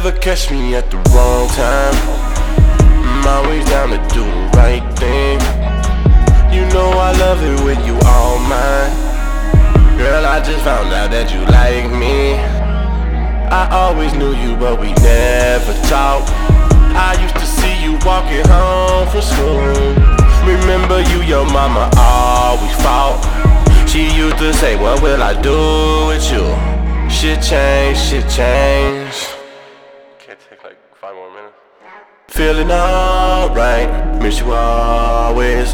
catch me at the wrong time. I'm always down to do the right thing. You know I love it when you all mine. Girl, I just found out that you like me. I always knew you, but we never talked. I used to see you walking home from school. Remember you, your mama always fought. She used to say, What will I do with you? Shit change, shit change. Take like five more minutes. Feeling alright, miss you always.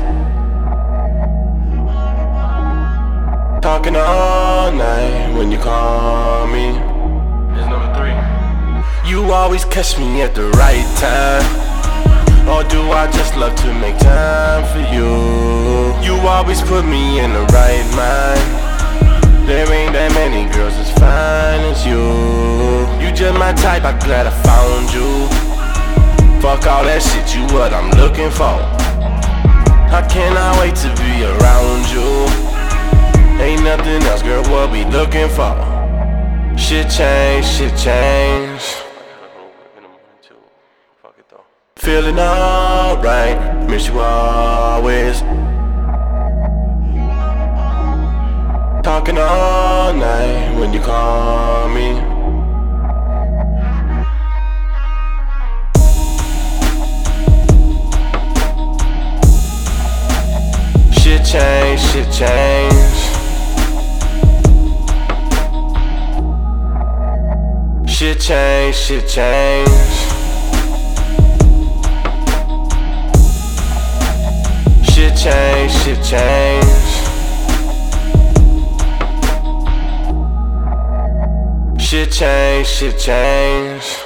Talking all night when you call me. Here's number three. You always catch me at the right time. Or do I just love to make time for you? You always put me in the right I'm glad I found you. Fuck all that shit, you what I'm looking for. I cannot wait to be around you. Ain't nothing else, girl, what we looking for. Shit change, shit change. Feeling alright, miss you always. Talking all night when you call me. Change, shit change. Shit change, shit change. Shit change, shit change. Shit change, shit change.